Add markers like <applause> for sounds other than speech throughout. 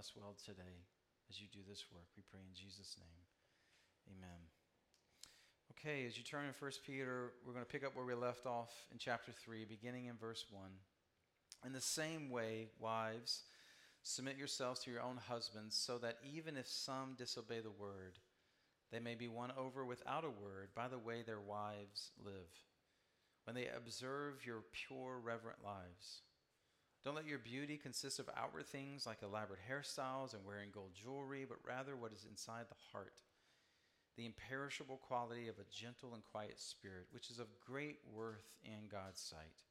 us well today as you do this work. We pray in Jesus' name. Amen. Okay, as you turn in 1 Peter, we're going to pick up where we left off in chapter 3, beginning in verse 1. In the same way, wives, submit yourselves to your own husbands, so that even if some disobey the word, they may be won over without a word by the way their wives live, when they observe your pure, reverent lives. Don't let your beauty consist of outward things like elaborate hairstyles and wearing gold jewelry, but rather what is inside the heart the imperishable quality of a gentle and quiet spirit, which is of great worth in God's sight.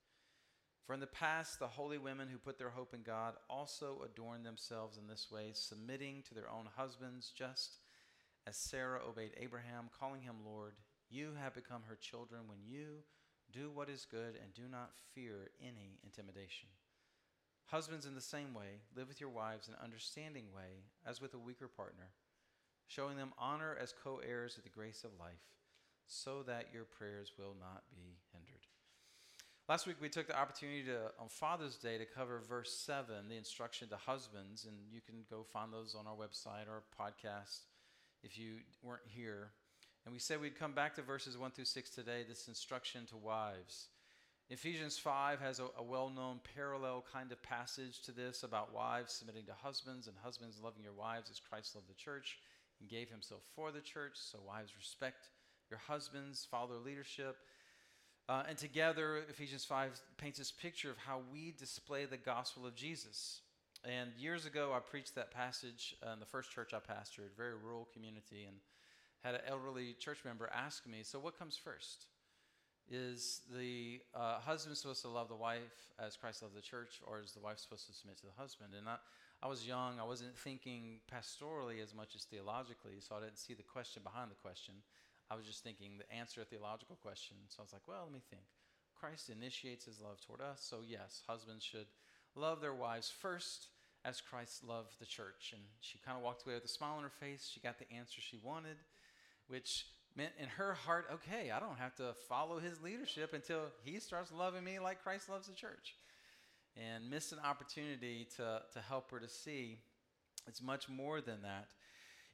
For in the past, the holy women who put their hope in God also adorned themselves in this way, submitting to their own husbands, just as Sarah obeyed Abraham, calling him Lord. You have become her children when you do what is good and do not fear any intimidation. Husbands, in the same way, live with your wives in an understanding way, as with a weaker partner, showing them honor as co heirs of the grace of life, so that your prayers will not be hindered. Last week we took the opportunity to, on Father's Day to cover verse 7, the instruction to husbands, and you can go find those on our website or podcast if you weren't here. And we said we'd come back to verses 1 through 6 today, this instruction to wives. Ephesians 5 has a, a well known parallel kind of passage to this about wives submitting to husbands and husbands loving your wives as Christ loved the church and gave himself for the church. So, wives, respect your husbands, follow their leadership. Uh, and together, Ephesians 5 paints this picture of how we display the gospel of Jesus. And years ago, I preached that passage in the first church I pastored, very rural community, and had an elderly church member ask me, So, what comes first? Is the uh, husband supposed to love the wife as Christ loved the church, or is the wife supposed to submit to the husband? And I, I was young, I wasn't thinking pastorally as much as theologically, so I didn't see the question behind the question. I was just thinking the answer a theological question. So I was like, well, let me think. Christ initiates his love toward us. So, yes, husbands should love their wives first as Christ loved the church. And she kind of walked away with a smile on her face. She got the answer she wanted, which meant in her heart, okay, I don't have to follow his leadership until he starts loving me like Christ loves the church. And missed an opportunity to, to help her to see it's much more than that.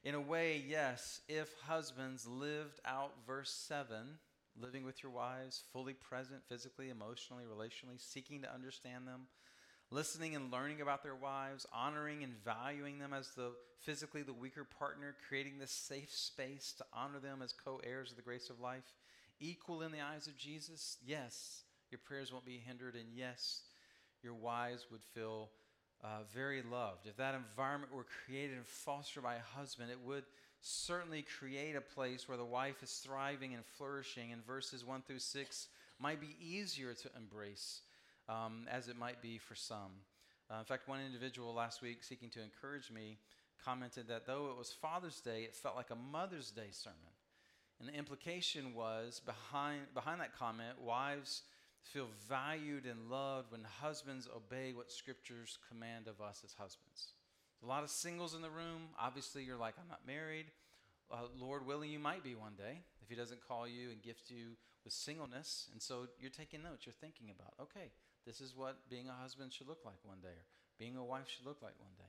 In a way, yes, if husbands lived out verse 7, living with your wives, fully present physically, emotionally, relationally, seeking to understand them, listening and learning about their wives, honoring and valuing them as the physically the weaker partner, creating this safe space to honor them as co-heirs of the grace of life, equal in the eyes of Jesus, yes, your prayers won't be hindered, and yes, your wives would feel uh, very loved. If that environment were created and fostered by a husband, it would certainly create a place where the wife is thriving and flourishing, and verses 1 through 6 might be easier to embrace um, as it might be for some. Uh, in fact, one individual last week seeking to encourage me commented that though it was Father's Day, it felt like a Mother's Day sermon. And the implication was behind, behind that comment, wives feel valued and loved when husbands obey what scriptures command of us as husbands. There's a lot of singles in the room. Obviously, you're like, I'm not married. Uh, Lord willing, you might be one day if He doesn't call you and gift you with singleness. And so you're taking notes, you're thinking about, okay, this is what being a husband should look like one day, or being a wife should look like one day.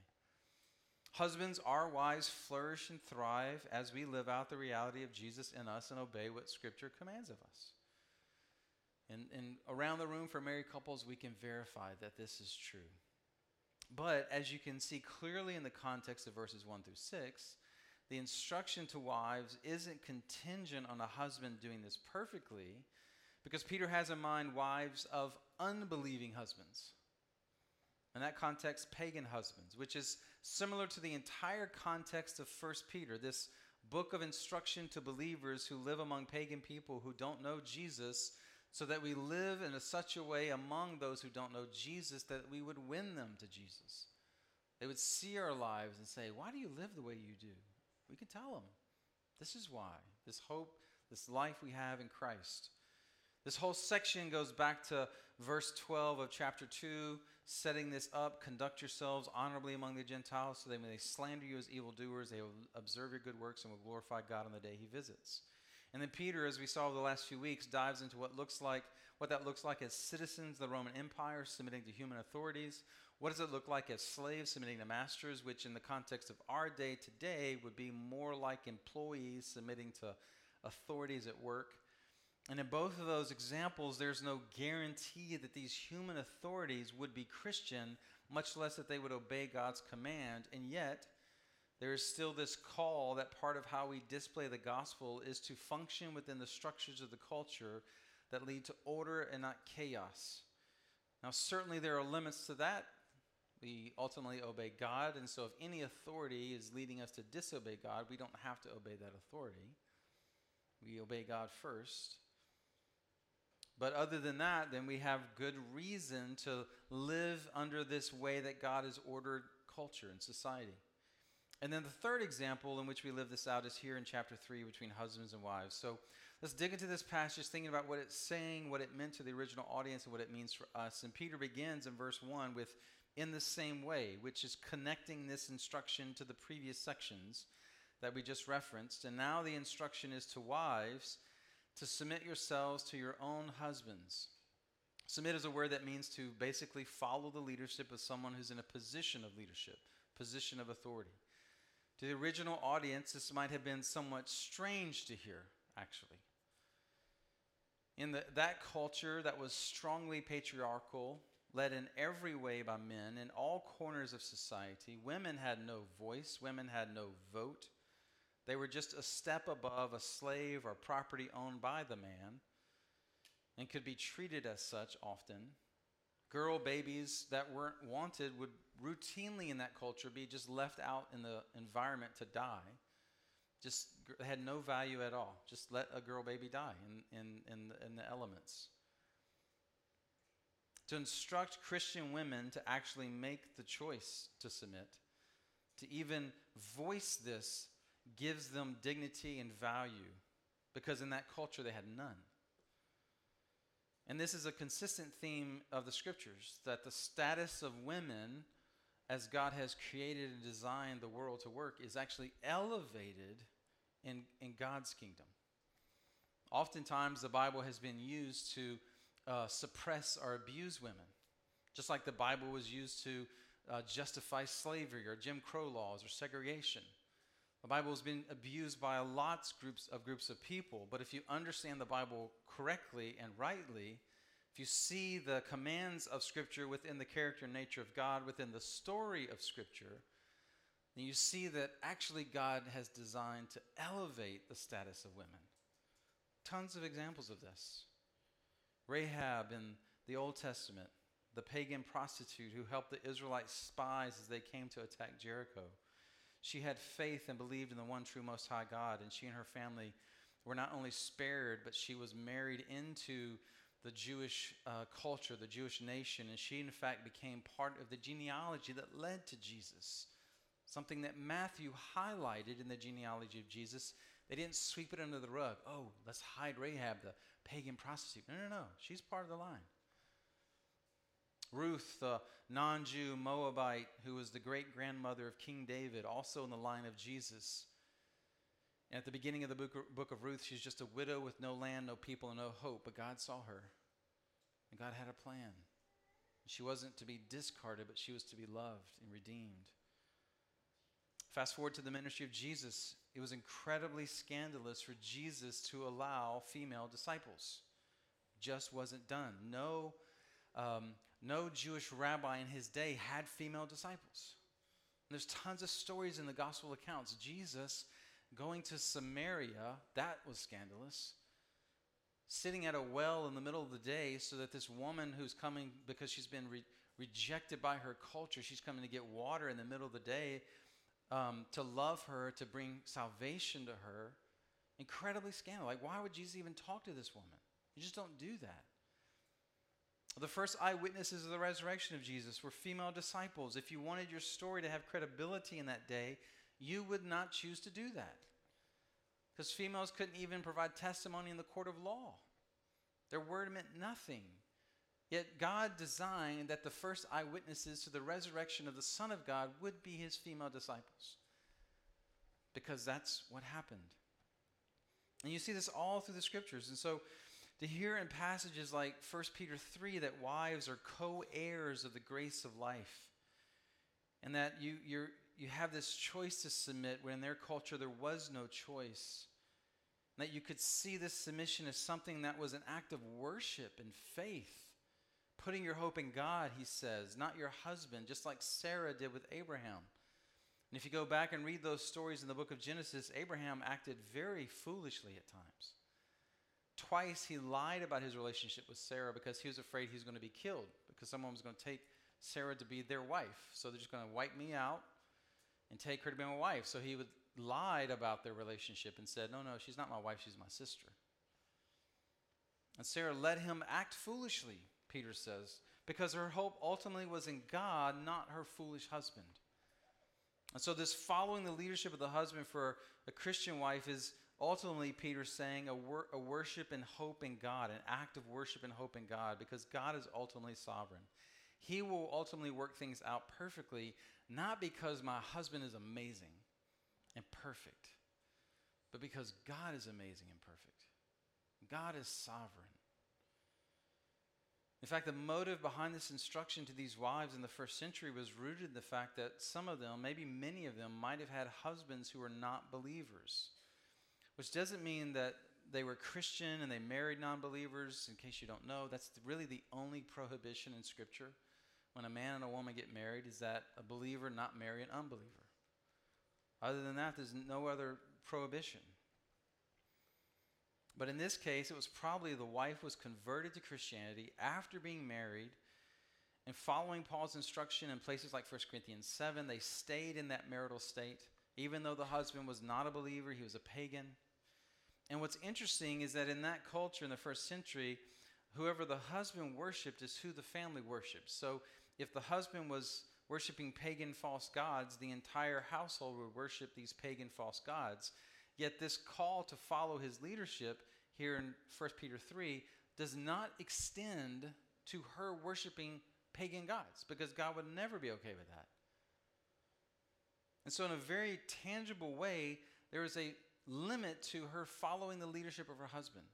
Husbands, our wives flourish and thrive as we live out the reality of Jesus in us and obey what Scripture commands of us. And, and around the room for married couples, we can verify that this is true. But as you can see clearly in the context of verses 1 through 6, the instruction to wives isn't contingent on a husband doing this perfectly, because Peter has in mind wives of unbelieving husbands. In that context, pagan husbands, which is similar to the entire context of 1 Peter, this book of instruction to believers who live among pagan people who don't know Jesus so that we live in a, such a way among those who don't know Jesus that we would win them to Jesus. They would see our lives and say, Why do you live the way you do? We can tell them, This is why. This hope, this life we have in Christ. This whole section goes back to verse 12 of chapter 2, setting this up. Conduct yourselves honorably among the Gentiles, so that when they slander you as evildoers, they will observe your good works and will glorify God on the day he visits. And then Peter, as we saw over the last few weeks, dives into what looks like what that looks like as citizens of the Roman Empire submitting to human authorities. What does it look like as slaves submitting to masters, which in the context of our day today would be more like employees submitting to authorities at work? And in both of those examples, there's no guarantee that these human authorities would be Christian, much less that they would obey God's command. And yet, there is still this call that part of how we display the gospel is to function within the structures of the culture that lead to order and not chaos. Now, certainly there are limits to that. We ultimately obey God, and so if any authority is leading us to disobey God, we don't have to obey that authority. We obey God first. But other than that, then we have good reason to live under this way that God has ordered culture and society. And then the third example in which we live this out is here in chapter 3 between husbands and wives. So let's dig into this passage, thinking about what it's saying, what it meant to the original audience, and what it means for us. And Peter begins in verse 1 with, in the same way, which is connecting this instruction to the previous sections that we just referenced. And now the instruction is to wives to submit yourselves to your own husbands. Submit is a word that means to basically follow the leadership of someone who's in a position of leadership, position of authority. To the original audience, this might have been somewhat strange to hear, actually. In the, that culture that was strongly patriarchal, led in every way by men in all corners of society, women had no voice, women had no vote. They were just a step above a slave or property owned by the man and could be treated as such often. Girl babies that weren't wanted would routinely in that culture be just left out in the environment to die. Just had no value at all. Just let a girl baby die in, in, in, the, in the elements. To instruct Christian women to actually make the choice to submit, to even voice this, gives them dignity and value because in that culture they had none. And this is a consistent theme of the scriptures that the status of women as God has created and designed the world to work, is actually elevated in, in God's kingdom. Oftentimes, the Bible has been used to uh, suppress or abuse women, just like the Bible was used to uh, justify slavery or Jim Crow laws or segregation. The Bible has been abused by lots groups of groups of people, but if you understand the Bible correctly and rightly, if you see the commands of Scripture within the character and nature of God, within the story of Scripture, then you see that actually God has designed to elevate the status of women. Tons of examples of this. Rahab in the Old Testament, the pagan prostitute who helped the Israelite spies as they came to attack Jericho. She had faith and believed in the one true Most High God, and she and her family were not only spared, but she was married into the Jewish uh, culture, the Jewish nation, and she, in fact, became part of the genealogy that led to Jesus. Something that Matthew highlighted in the genealogy of Jesus. They didn't sweep it under the rug. Oh, let's hide Rahab, the pagan prostitute. No, no, no. She's part of the line. Ruth, the non Jew Moabite, who was the great grandmother of King David, also in the line of Jesus. And at the beginning of the book, of Ruth, she's just a widow with no land, no people, and no hope. But God saw her. And God had a plan. She wasn't to be discarded, but she was to be loved and redeemed. Fast forward to the ministry of Jesus. It was incredibly scandalous for Jesus to allow female disciples. Just wasn't done. No, um, no Jewish rabbi in his day had female disciples. And there's tons of stories in the gospel accounts. Jesus going to Samaria, that was scandalous. Sitting at a well in the middle of the day so that this woman who's coming because she's been re- rejected by her culture, she's coming to get water in the middle of the day um, to love her, to bring salvation to her. Incredibly scandalous. Like, why would Jesus even talk to this woman? You just don't do that. The first eyewitnesses of the resurrection of Jesus were female disciples. If you wanted your story to have credibility in that day, you would not choose to do that. Because females couldn't even provide testimony in the court of law, their word meant nothing. Yet God designed that the first eyewitnesses to the resurrection of the Son of God would be his female disciples. Because that's what happened. And you see this all through the scriptures. And so To hear in passages like 1 Peter 3 that wives are co heirs of the grace of life, and that you, you you have this choice to submit when in their culture there was no choice. And that you could see this submission as something that was an act of worship and faith. Putting your hope in God, he says, not your husband, just like Sarah did with Abraham. And if you go back and read those stories in the book of Genesis, Abraham acted very foolishly at times. Twice he lied about his relationship with Sarah because he was afraid he was going to be killed, because someone was going to take Sarah to be their wife. So they're just going to wipe me out and take her to be my wife. So he would lied about their relationship and said, No, no, she's not my wife, she's my sister. And Sarah let him act foolishly, Peter says, because her hope ultimately was in God, not her foolish husband. And so, this following the leadership of the husband for a Christian wife is ultimately, Peter saying, a, wor- a worship and hope in God, an act of worship and hope in God, because God is ultimately sovereign. He will ultimately work things out perfectly, not because my husband is amazing and perfect, but because God is amazing and perfect. God is sovereign. In fact, the motive behind this instruction to these wives in the first century was rooted in the fact that some of them, maybe many of them, might have had husbands who were not believers. Which doesn't mean that they were Christian and they married non believers. In case you don't know, that's really the only prohibition in Scripture when a man and a woman get married is that a believer not marry an unbeliever. Other than that, there's no other prohibition. But in this case, it was probably the wife was converted to Christianity after being married and following Paul's instruction in places like 1 Corinthians 7, they stayed in that marital state. Even though the husband was not a believer, he was a pagan. And what's interesting is that in that culture in the first century, whoever the husband worshiped is who the family worshiped. So if the husband was worshiping pagan false gods, the entire household would worship these pagan false gods. Yet this call to follow his leadership here in 1 Peter 3 does not extend to her worshiping pagan gods because God would never be okay with that. And so, in a very tangible way, there is a limit to her following the leadership of her husband.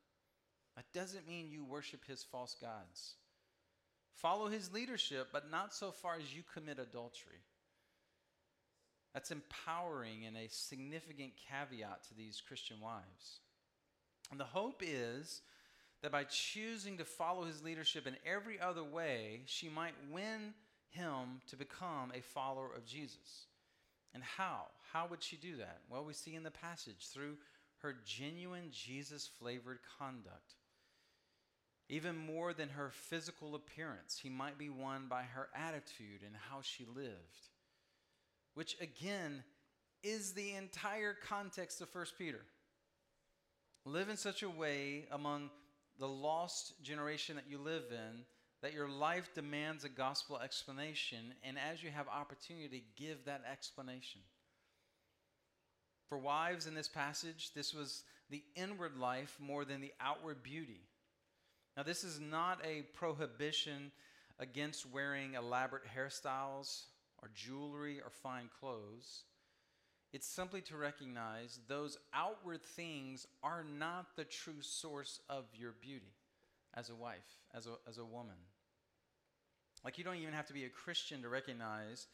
That doesn't mean you worship his false gods. Follow his leadership, but not so far as you commit adultery. That's empowering and a significant caveat to these Christian wives. And the hope is that by choosing to follow his leadership in every other way, she might win him to become a follower of Jesus. And how? How would she do that? Well, we see in the passage through her genuine Jesus flavored conduct. Even more than her physical appearance, he might be won by her attitude and how she lived, which again is the entire context of 1 Peter. Live in such a way among the lost generation that you live in that your life demands a gospel explanation, and as you have opportunity, give that explanation. For wives in this passage, this was the inward life more than the outward beauty. Now, this is not a prohibition against wearing elaborate hairstyles or jewelry or fine clothes. It's simply to recognize those outward things are not the true source of your beauty as a wife, as a, as a woman. Like, you don't even have to be a Christian to recognize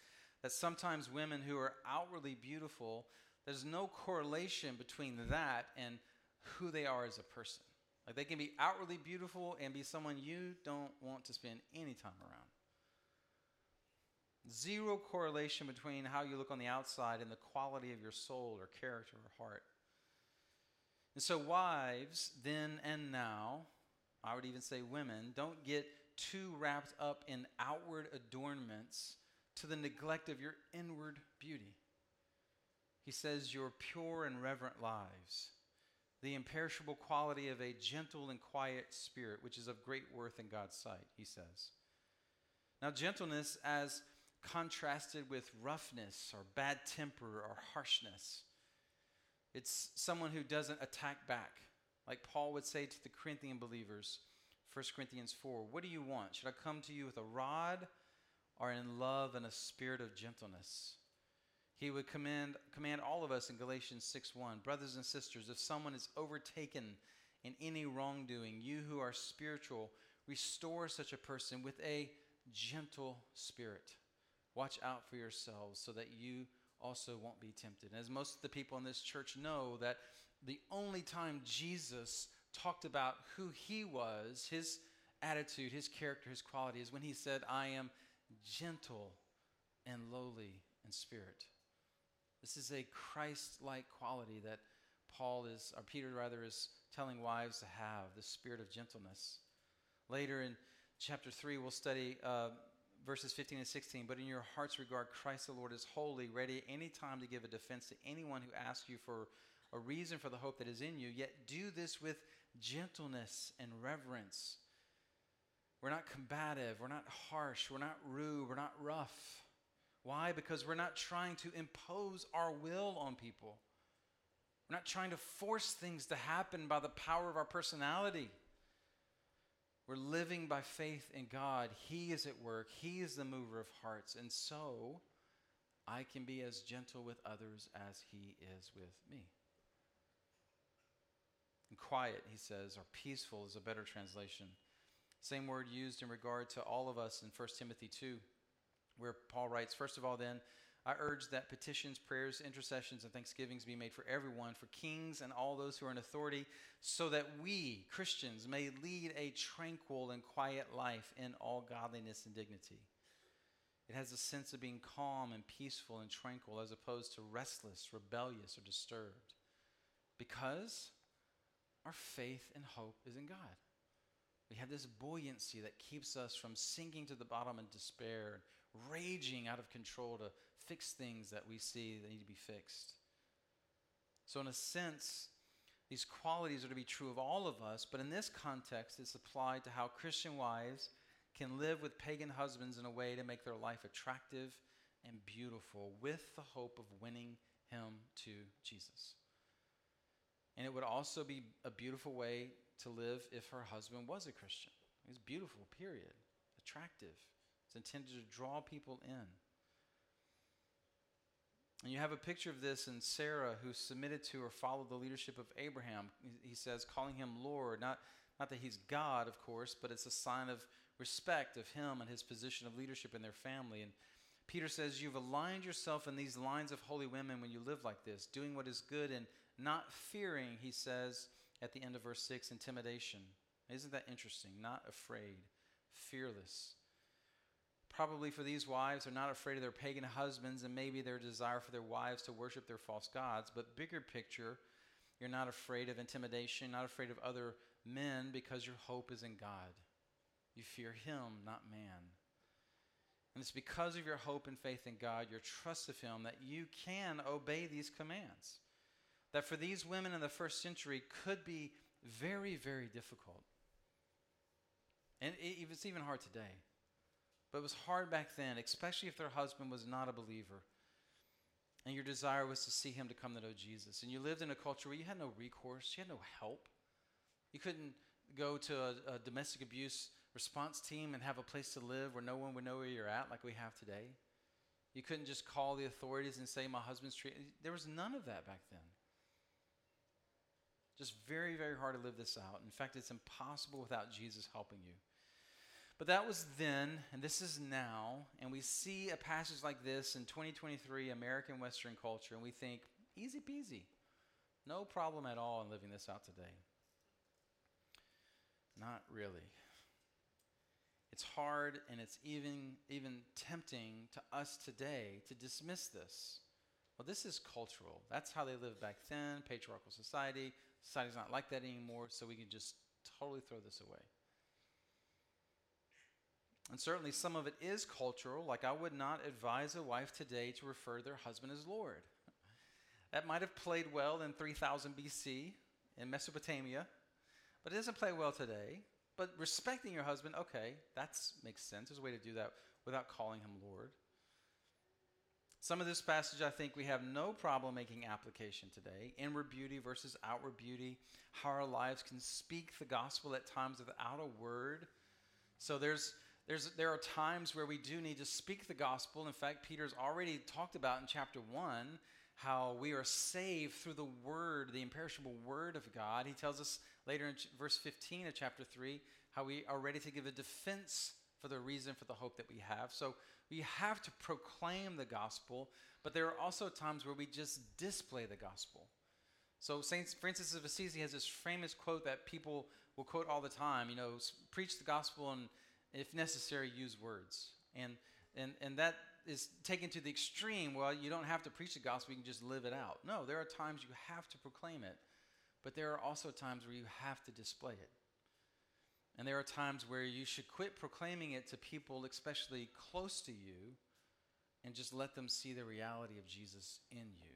that sometimes women who are outwardly beautiful, there's no correlation between that and who they are as a person. Like they can be outwardly beautiful and be someone you don't want to spend any time around. Zero correlation between how you look on the outside and the quality of your soul or character or heart. And so, wives, then and now, I would even say women, don't get too wrapped up in outward adornments to the neglect of your inward beauty. He says, Your pure and reverent lives the imperishable quality of a gentle and quiet spirit, which is of great worth in God's sight, he says. Now, gentleness, as contrasted with roughness or bad temper or harshness, it's someone who doesn't attack back. Like Paul would say to the Corinthian believers, 1 Corinthians 4 What do you want? Should I come to you with a rod or in love and a spirit of gentleness? He would command, command all of us in Galatians 6 1 Brothers and sisters, if someone is overtaken in any wrongdoing. You who are spiritual, restore such a person with a gentle spirit. Watch out for yourselves so that you also won't be tempted. And as most of the people in this church know, that the only time Jesus talked about who he was, his attitude, his character, his quality, is when he said, I am gentle and lowly in spirit. This is a Christ like quality that Paul is, or Peter rather, is telling wives to have the spirit of gentleness. Later in chapter 3, we'll study uh, verses 15 and 16. But in your hearts, regard Christ the Lord as holy, ready any time to give a defense to anyone who asks you for a reason for the hope that is in you, yet do this with gentleness and reverence. We're not combative, we're not harsh, we're not rude, we're not rough. Why? Because we're not trying to impose our will on people. We're not trying to force things to happen by the power of our personality. We're living by faith in God. He is at work, He is the mover of hearts. And so I can be as gentle with others as He is with me. And quiet, he says, or peaceful is a better translation. Same word used in regard to all of us in 1 Timothy 2, where Paul writes, First of all, then, I urge that petitions, prayers, intercessions, and thanksgivings be made for everyone, for kings and all those who are in authority, so that we, Christians, may lead a tranquil and quiet life in all godliness and dignity. It has a sense of being calm and peaceful and tranquil as opposed to restless, rebellious, or disturbed. Because our faith and hope is in God. We have this buoyancy that keeps us from sinking to the bottom in despair, raging out of control to fix things that we see that need to be fixed. So, in a sense, these qualities are to be true of all of us, but in this context, it's applied to how Christian wives can live with pagan husbands in a way to make their life attractive and beautiful with the hope of winning him to Jesus. And it would also be a beautiful way to live if her husband was a Christian. It's beautiful, period. Attractive. It's intended to draw people in. And you have a picture of this in Sarah, who submitted to or followed the leadership of Abraham. He says, calling him Lord. Not, not that he's God, of course, but it's a sign of respect of him and his position of leadership in their family. And Peter says, You've aligned yourself in these lines of holy women when you live like this, doing what is good and not fearing, he says at the end of verse 6, intimidation. Isn't that interesting? Not afraid, fearless. Probably for these wives, they're not afraid of their pagan husbands and maybe their desire for their wives to worship their false gods. But bigger picture, you're not afraid of intimidation, not afraid of other men because your hope is in God. You fear Him, not man. And it's because of your hope and faith in God, your trust of Him, that you can obey these commands that for these women in the first century could be very, very difficult. And it, it's even hard today. But it was hard back then, especially if their husband was not a believer. And your desire was to see him to come to know Jesus. And you lived in a culture where you had no recourse, you had no help. You couldn't go to a, a domestic abuse response team and have a place to live where no one would know where you're at, like we have today. You couldn't just call the authorities and say, My husband's treated. There was none of that back then. Just very, very hard to live this out. In fact, it's impossible without Jesus helping you. But that was then, and this is now, and we see a passage like this in 2023 American Western culture, and we think, easy peasy. No problem at all in living this out today. Not really. It's hard and it's even, even tempting to us today to dismiss this. Well, this is cultural. That's how they lived back then, patriarchal society. Society's not like that anymore, so we can just totally throw this away. And certainly some of it is cultural, like I would not advise a wife today to refer to their husband as Lord. That might have played well in 3000 BC in Mesopotamia, but it doesn't play well today. But respecting your husband, okay, that makes sense. There's a way to do that without calling him Lord. Some of this passage, I think we have no problem making application today. Inward beauty versus outward beauty, how our lives can speak the gospel at times without a word. So there's, there's, there are times where we do need to speak the gospel. In fact, Peter's already talked about in chapter 1 how we are saved through the word, the imperishable word of God. He tells us later in verse 15 of chapter 3 how we are ready to give a defense for the reason for the hope that we have. So we have to proclaim the gospel, but there are also times where we just display the gospel. So Saint Francis of Assisi has this famous quote that people will quote all the time, you know, preach the gospel and if necessary use words. And and and that is taken to the extreme. Well, you don't have to preach the gospel, you can just live it out. No, there are times you have to proclaim it, but there are also times where you have to display it. And there are times where you should quit proclaiming it to people, especially close to you, and just let them see the reality of Jesus in you.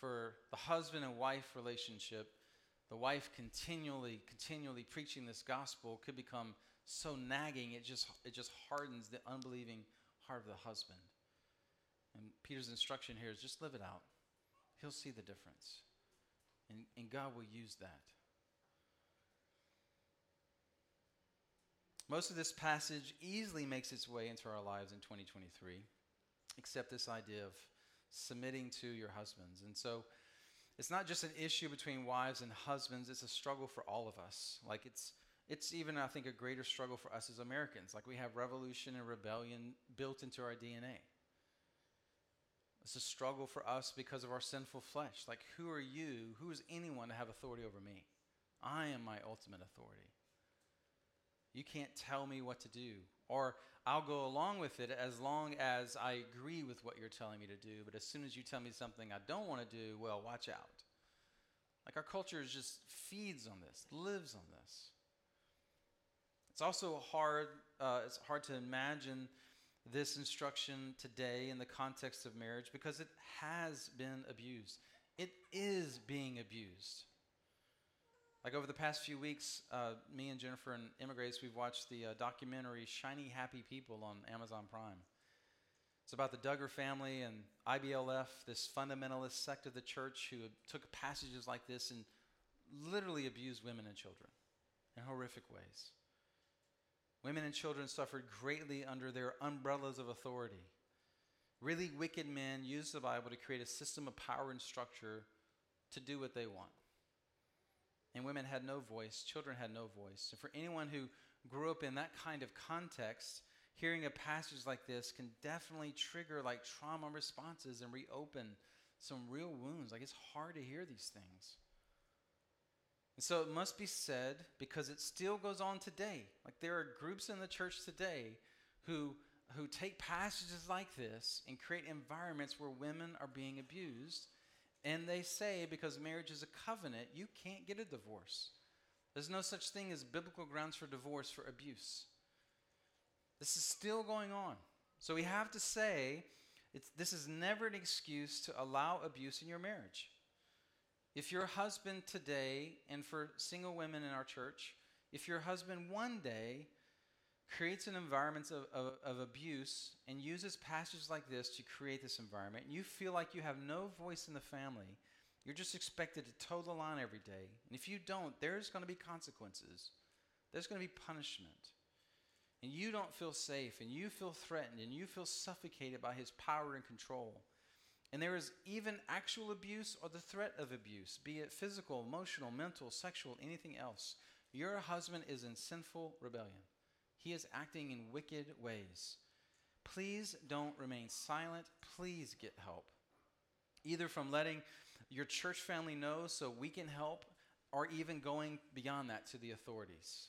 For the husband and wife relationship, the wife continually, continually preaching this gospel could become so nagging it just it just hardens the unbelieving heart of the husband. And Peter's instruction here is just live it out. He'll see the difference. And, and God will use that. Most of this passage easily makes its way into our lives in 2023, except this idea of submitting to your husbands. And so it's not just an issue between wives and husbands, it's a struggle for all of us. Like it's it's even I think a greater struggle for us as Americans. Like we have revolution and rebellion built into our DNA. It's a struggle for us because of our sinful flesh. Like who are you? Who is anyone to have authority over me? I am my ultimate authority. You can't tell me what to do. Or I'll go along with it as long as I agree with what you're telling me to do. But as soon as you tell me something I don't want to do, well, watch out. Like our culture just feeds on this, lives on this. It's also hard, uh, it's hard to imagine this instruction today in the context of marriage because it has been abused. It is being abused. Like over the past few weeks, uh, me and Jennifer and Immigrates, we've watched the uh, documentary Shiny Happy People on Amazon Prime. It's about the Duggar family and IBLP, this fundamentalist sect of the church who took passages like this and literally abused women and children in horrific ways. Women and children suffered greatly under their umbrellas of authority. Really wicked men used the Bible to create a system of power and structure to do what they want and women had no voice, children had no voice. And for anyone who grew up in that kind of context, hearing a passage like this can definitely trigger like trauma responses and reopen some real wounds. Like it's hard to hear these things. And so it must be said because it still goes on today. Like there are groups in the church today who who take passages like this and create environments where women are being abused and they say because marriage is a covenant, you can't get a divorce. There's no such thing as biblical grounds for divorce for abuse. This is still going on. So we have to say this is never an excuse to allow abuse in your marriage. If your husband today, and for single women in our church, if your husband one day creates an environment of, of, of, abuse and uses passages like this to create this environment, and you feel like you have no voice in the family, you're just expected to toe the line every day. And if you don't, there's going to be consequences, there's going to be punishment. And you don't feel safe, and you feel threatened, and you feel suffocated by his power and control. And there is even actual abuse or the threat of abuse, be it physical, emotional, mental, sexual, anything else. Your husband is in sinful rebellion. He is acting in wicked ways. Please don't remain silent. Please get help. Either from letting your church family know so we can help, or even going beyond that to the authorities.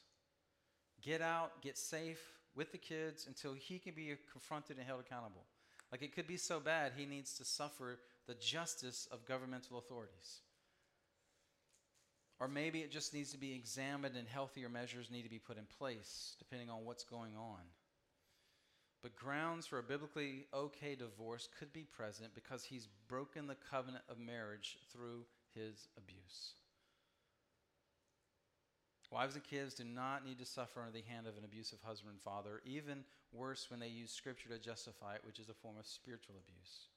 Get out, get safe with the kids until he can be confronted and held accountable. Like it could be so bad, he needs to suffer the justice of governmental authorities. Or maybe it just needs to be examined and healthier measures need to be put in place, depending on what's going on. But grounds for a biblically okay divorce could be present because he's broken the covenant of marriage through his abuse. Wives and kids do not need to suffer under the hand of an abusive husband and father, even worse when they use scripture to justify it, which is a form of spiritual abuse.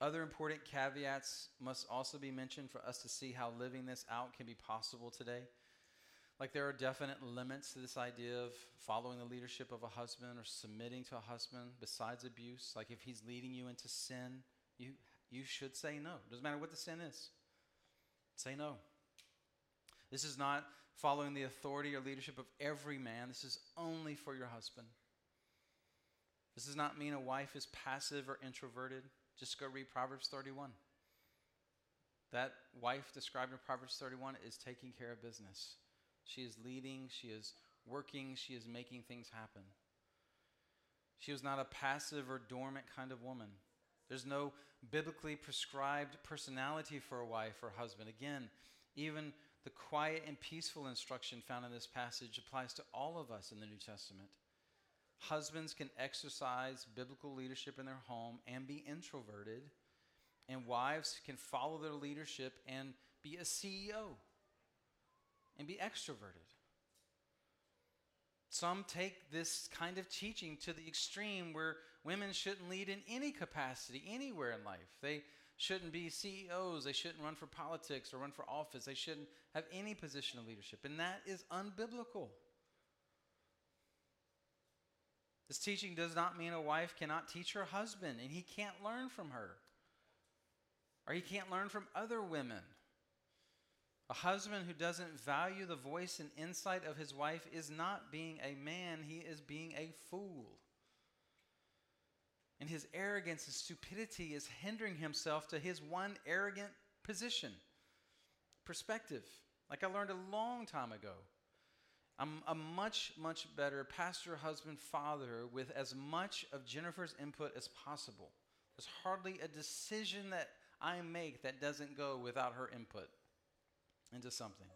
Other important caveats must also be mentioned for us to see how living this out can be possible today. Like there are definite limits to this idea of following the leadership of a husband or submitting to a husband besides abuse. Like if he's leading you into sin, You, you should say no. Doesn't matter what the sin is. Say no. This is not following the authority or leadership of every man. This is only for your husband. This does not mean a wife is passive or introverted. Just go read Proverbs 31. That wife described in Proverbs 31 is taking care of business. She is leading, she is working, she is making things happen. She was not a passive or dormant kind of woman. There's no biblically prescribed personality for a wife or husband. Again, even the quiet and peaceful instruction found in this passage applies to all of us in the New Testament. Husbands can exercise biblical leadership in their home and be introverted, and wives can follow their leadership and be a CEO and be extroverted. Some take this kind of teaching to the extreme where women shouldn't lead in any capacity anywhere in life. They shouldn't be CEOs, they shouldn't run for politics or run for office, they shouldn't have any position of leadership. And that is unbiblical. This teaching does not mean a wife cannot teach her husband and he can't learn from her, or he can't learn from other women. A husband who doesn't value the voice and insight of his wife is not being a man, he is being a fool. And his arrogance and stupidity is hindering himself to his one arrogant position, perspective. Like I learned a long time ago. I'm a much, much better pastor, husband, father with as much of Jennifer's input as possible. There's hardly a decision that I make that doesn't go without her input into something.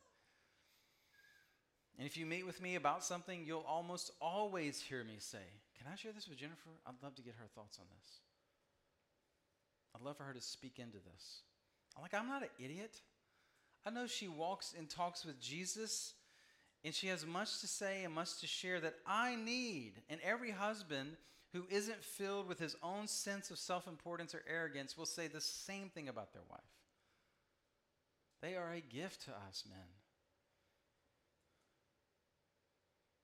And if you meet with me about something, you'll almost always hear me say, Can I share this with Jennifer? I'd love to get her thoughts on this. I'd love for her to speak into this. I'm like, I'm not an idiot. I know she walks and talks with Jesus, and she has much to say and much to share that I need. And every husband who isn't filled with his own sense of self importance or arrogance will say the same thing about their wife. They are a gift to us, men.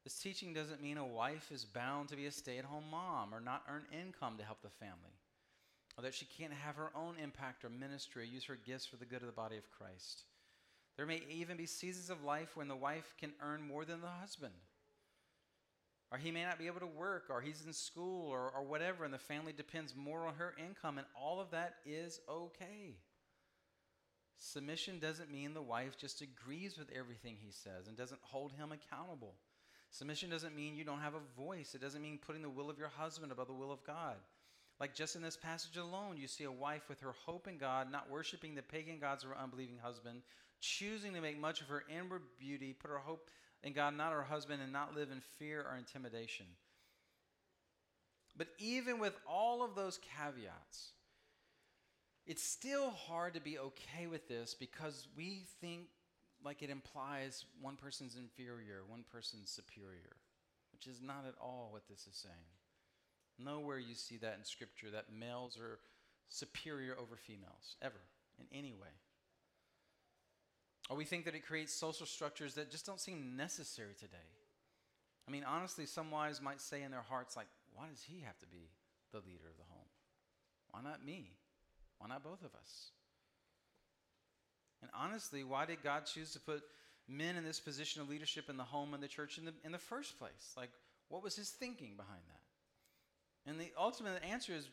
This teaching doesn't mean a wife is bound to be a stay at home mom or not earn income to help the family, or that she can't have her own impact or ministry or use her gifts for the good of the body of Christ. There may even be seasons of life when the wife can earn more than the husband. Or he may not be able to work, or he's in school, or, or whatever, and the family depends more on her income, and all of that is okay. Submission doesn't mean the wife just agrees with everything he says and doesn't hold him accountable. Submission doesn't mean you don't have a voice. It doesn't mean putting the will of your husband above the will of God. Like just in this passage alone, you see a wife with her hope in God, not worshiping the pagan gods of her unbelieving husband, choosing to make much of her inward beauty, put her hope in God, not her husband, and not live in fear or intimidation. But even with all of those caveats, it's still hard to be okay with this because we think like it implies one person's inferior, one person's superior, which is not at all what this is saying. Nowhere you see that in Scripture that males are superior over females, ever, in any way. Or we think that it creates social structures that just don't seem necessary today. I mean, honestly, some wives might say in their hearts, like, why does he have to be the leader of the home? Why not me? Why not both of us? And honestly, why did God choose to put men in this position of leadership in the home and the church in the, in the first place? Like, what was his thinking behind that? And the ultimate answer is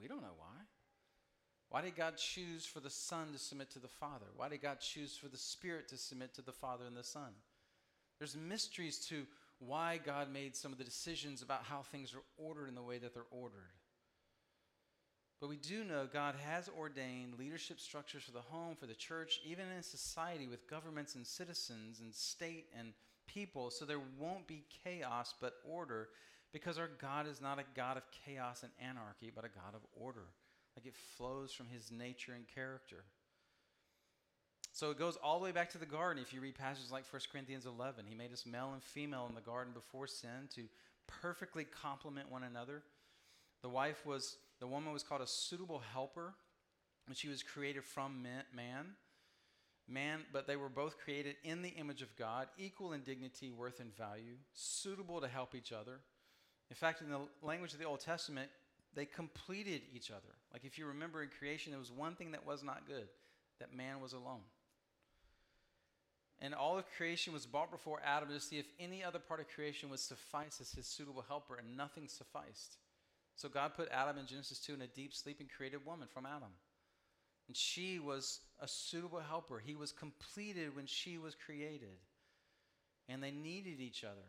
we don't know why. Why did God choose for the Son to submit to the Father? Why did God choose for the Spirit to submit to the Father and the Son? There's mysteries to why God made some of the decisions about how things are ordered in the way that they're ordered. But we do know God has ordained leadership structures for the home, for the church, even in society with governments and citizens and state and people, so there won't be chaos but order because our God is not a God of chaos and anarchy, but a God of order. Like it flows from his nature and character. So it goes all the way back to the garden. If you read passages like 1 Corinthians 11, he made us male and female in the garden before sin to perfectly complement one another. The wife was the woman was called a suitable helper, and she was created from man. Man, but they were both created in the image of God, equal in dignity, worth, and value, suitable to help each other. In fact, in the language of the Old Testament, they completed each other. Like if you remember in creation, there was one thing that was not good that man was alone. And all of creation was brought before Adam to see if any other part of creation would suffice as his suitable helper, and nothing sufficed. So God put Adam in Genesis 2 in a deep sleep and created woman from Adam. And she was a suitable helper. He was completed when she was created. And they needed each other.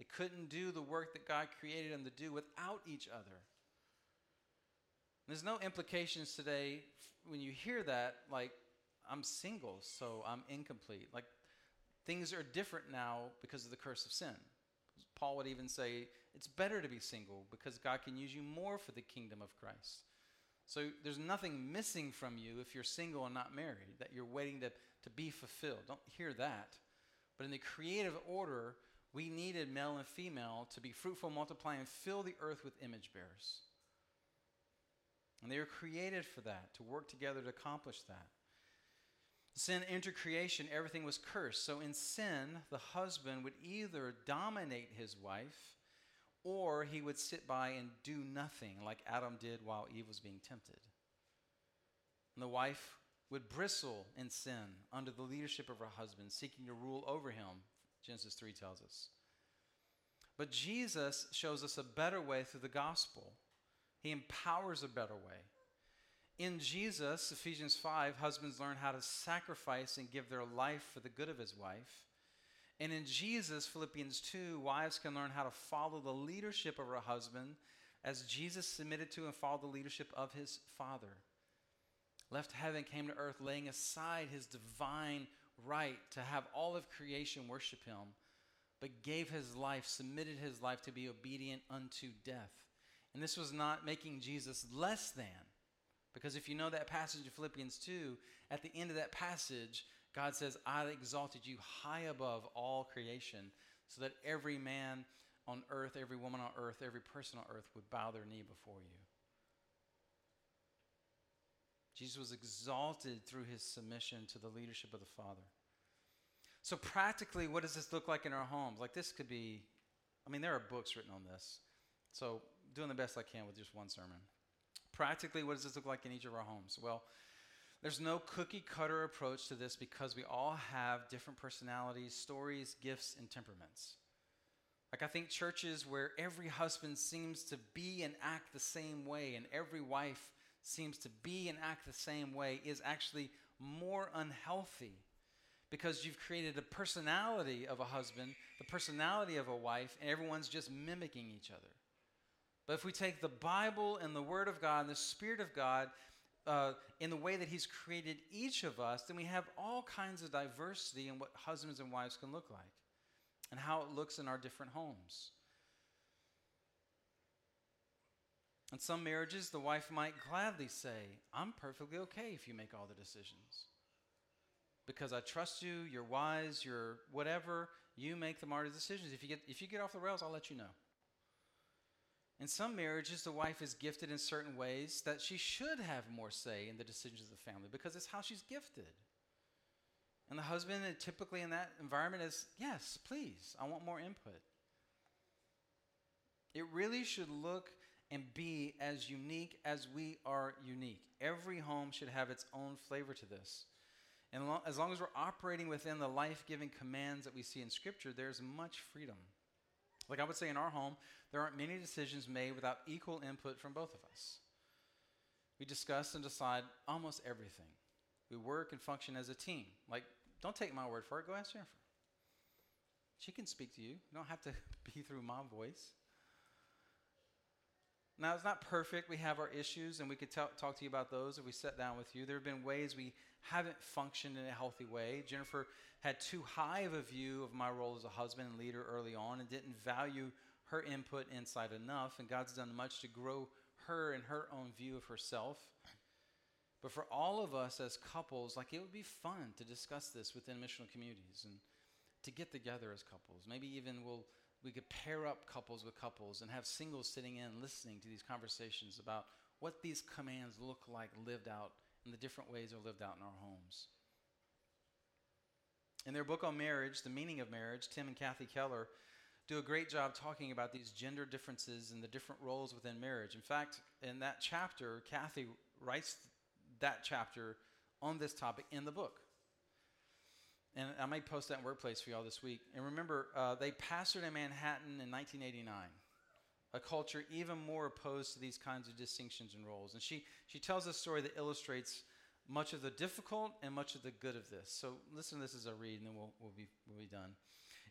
They couldn't do the work that God created them to do without each other. There's no implications today when you hear that, like, I'm single, so I'm incomplete. Like, things are different now because of the curse of sin. Paul would even say it's better to be single because God can use you more for the kingdom of Christ. So there's nothing missing from you if you're single and not married, that you're waiting to, to be fulfilled. Don't hear that. But in the creative order, we needed male and female to be fruitful, multiply, and fill the earth with image bearers. And they were created for that, to work together to accomplish that. Sin entered creation, everything was cursed. So in sin, the husband would either dominate his wife or he would sit by and do nothing like Adam did while Eve was being tempted. And the wife would bristle in sin under the leadership of her husband, seeking to rule over him, Genesis 3 tells us. But Jesus shows us a better way through the gospel. He empowers a better way. In Jesus, Ephesians 5, husbands learn how to sacrifice and give their life for the good of his wife. And in Jesus, Philippians 2, wives can learn how to follow the leadership of her husband as Jesus submitted to and followed the leadership of his Father. Left heaven, came to earth, laying aside his divine right to have all of creation worship him, but gave his life, submitted his life to be obedient unto death. And this was not making Jesus less than. Because if you know that passage in Philippians 2, at the end of that passage, God says, I exalted you high above all creation so that every man on earth, every woman on earth, every person on earth would bow their knee before you. Jesus was exalted through his submission to the leadership of the Father. So, practically, what does this look like in our homes? Like, this could be, I mean, there are books written on this. So, doing the best I can with just one sermon. Practically, what does this look like in each of our homes? Well, there's no cookie cutter approach to this because we all have different personalities, stories, gifts, and temperaments. Like, I think churches where every husband seems to be and act the same way, and every wife seems to be and act the same way, is actually more unhealthy because you've created a personality of a husband, the personality of a wife, and everyone's just mimicking each other. But if we take the Bible and the Word of God and the Spirit of God uh, in the way that He's created each of us, then we have all kinds of diversity in what husbands and wives can look like and how it looks in our different homes. In some marriages, the wife might gladly say, I'm perfectly okay if you make all the decisions. Because I trust you, you're wise, you're whatever, you make the smartest decisions. If you, get, if you get off the rails, I'll let you know. In some marriages, the wife is gifted in certain ways that she should have more say in the decisions of the family because it's how she's gifted. And the husband, uh, typically in that environment, is yes, please, I want more input. It really should look and be as unique as we are unique. Every home should have its own flavor to this. And as long as we're operating within the life giving commands that we see in Scripture, there's much freedom. Like I would say in our home, there aren't many decisions made without equal input from both of us. We discuss and decide almost everything. We work and function as a team. Like, don't take my word for it, go ask Jennifer. She can speak to you. You don't have to <laughs> be through my voice. Now, it's not perfect. We have our issues, and we could t- talk to you about those if we sat down with you. There have been ways we haven't functioned in a healthy way. Jennifer had too high of a view of my role as a husband and leader early on and didn't value her input insight enough, and God's done much to grow her and her own view of herself. But for all of us as couples, like it would be fun to discuss this within missional communities and to get together as couples. Maybe even we'll we could pair up couples with couples and have singles sitting in listening to these conversations about what these commands look like lived out and the different ways they're lived out in our homes. In their book on marriage, The Meaning of Marriage, Tim and Kathy Keller do a great job talking about these gender differences and the different roles within marriage. In fact, in that chapter, Kathy writes that chapter on this topic in the book. And I may post that in Workplace for y'all this week. And remember, uh, they pastored in Manhattan in 1989, a culture even more opposed to these kinds of distinctions and roles. And she, she tells a story that illustrates much of the difficult and much of the good of this. So listen to this as I read, and then we'll, we'll, be, we'll be done.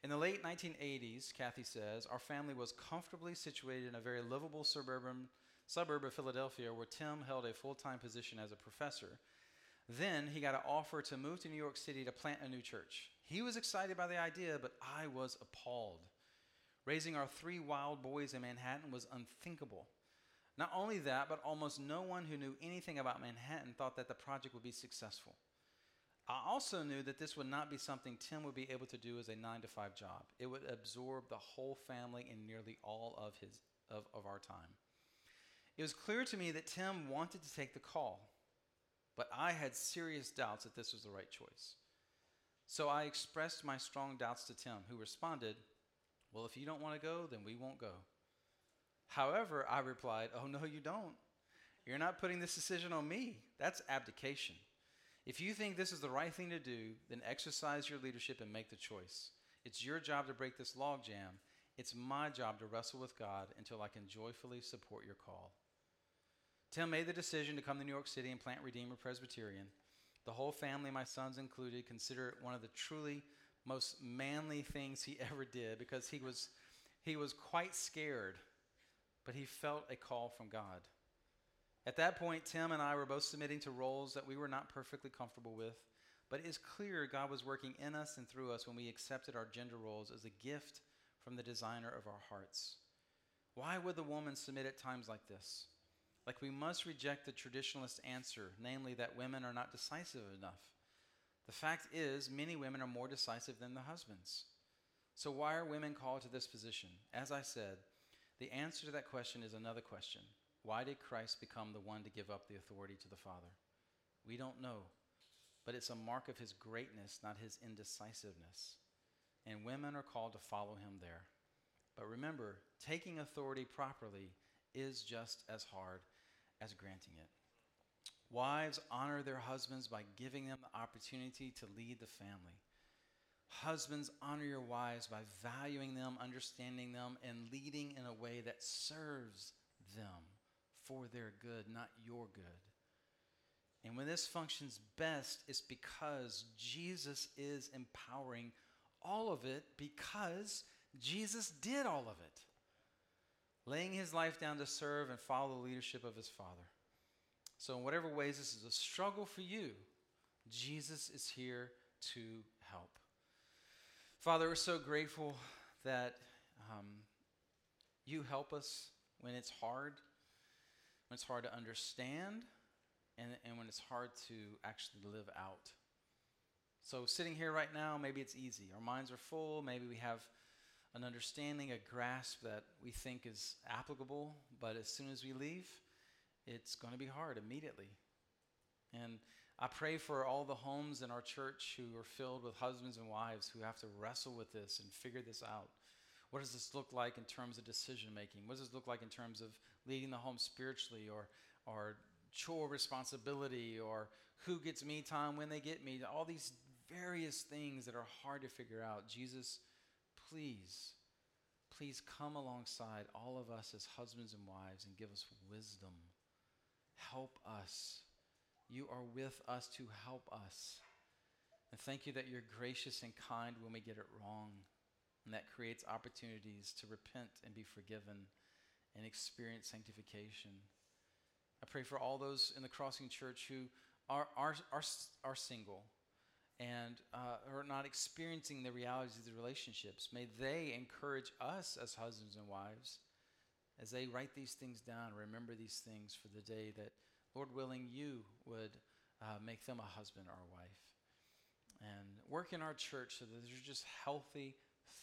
In the late 1980s, Kathy says, our family was comfortably situated in a very livable suburban suburb of Philadelphia where Tim held a full time position as a professor. Then he got an offer to move to New York City to plant a new church. He was excited by the idea, but I was appalled. Raising our three wild boys in Manhattan was unthinkable. Not only that, but almost no one who knew anything about Manhattan thought that the project would be successful. I also knew that this would not be something Tim would be able to do as a nine to five job. It would absorb the whole family and nearly all of, his, of, of our time. It was clear to me that Tim wanted to take the call, but I had serious doubts that this was the right choice. So I expressed my strong doubts to Tim, who responded, Well, if you don't want to go, then we won't go. However, I replied, Oh, no, you don't. You're not putting this decision on me. That's abdication. If you think this is the right thing to do, then exercise your leadership and make the choice. It's your job to break this logjam. It's my job to wrestle with God until I can joyfully support your call. Tim made the decision to come to New York City and plant Redeemer Presbyterian. The whole family, my sons included, consider it one of the truly most manly things he <laughs> ever did because he was, he was quite scared, but he felt a call from God. At that point, Tim and I were both submitting to roles that we were not perfectly comfortable with, but it is clear God was working in us and through us when we accepted our gender roles as a gift from the designer of our hearts. Why would the woman submit at times like this? Like we must reject the traditionalist answer, namely that women are not decisive enough. The fact is, many women are more decisive than the husbands. So, why are women called to this position? As I said, the answer to that question is another question Why did Christ become the one to give up the authority to the Father? We don't know, but it's a mark of his greatness, not his indecisiveness. And women are called to follow him there. But remember, taking authority properly is just as hard as granting it. Wives honor their husbands by giving them the opportunity to lead the family. Husbands, honor your wives by valuing them, understanding them, and leading in a way that serves them for their good, not your good. And when this functions best, it's because Jesus is empowering all of it because Jesus did all of it laying his life down to serve and follow the leadership of his Father. So, in whatever ways this is a struggle for you, Jesus is here to help. Father, we're so grateful that um, you help us when it's hard, when it's hard to understand, and, and when it's hard to actually live out. So, sitting here right now, maybe it's easy. Our minds are full. Maybe we have an understanding, a grasp that we think is applicable, but as soon as we leave, it's going to be hard immediately. And I pray for all the homes in our church who are filled with husbands and wives who have to wrestle with this and figure this out. What does this look like in terms of decision making? What does this look like in terms of leading the home spiritually or, or chore responsibility or who gets me time when they get me? All these various things that are hard to figure out. Jesus please, please come alongside all of us as husbands and wives and give us wisdom. Help us. You are with us to help us. And thank you that you're gracious and kind when we get it wrong. And that creates opportunities to repent and be forgiven and experience sanctification. I pray for all those in the Crossing Church who are, are, are, are single and uh, are not experiencing the realities of the relationships. May they encourage us as husbands and wives as they write these things down, remember these things for the day that, Lord willing, you would uh, make them a husband or a wife. And work in our church so that there's just healthy,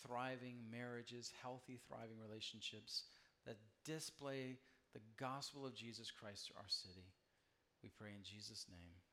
thriving marriages, healthy, thriving relationships that display the gospel of Jesus Christ to our city. We pray in Jesus' name.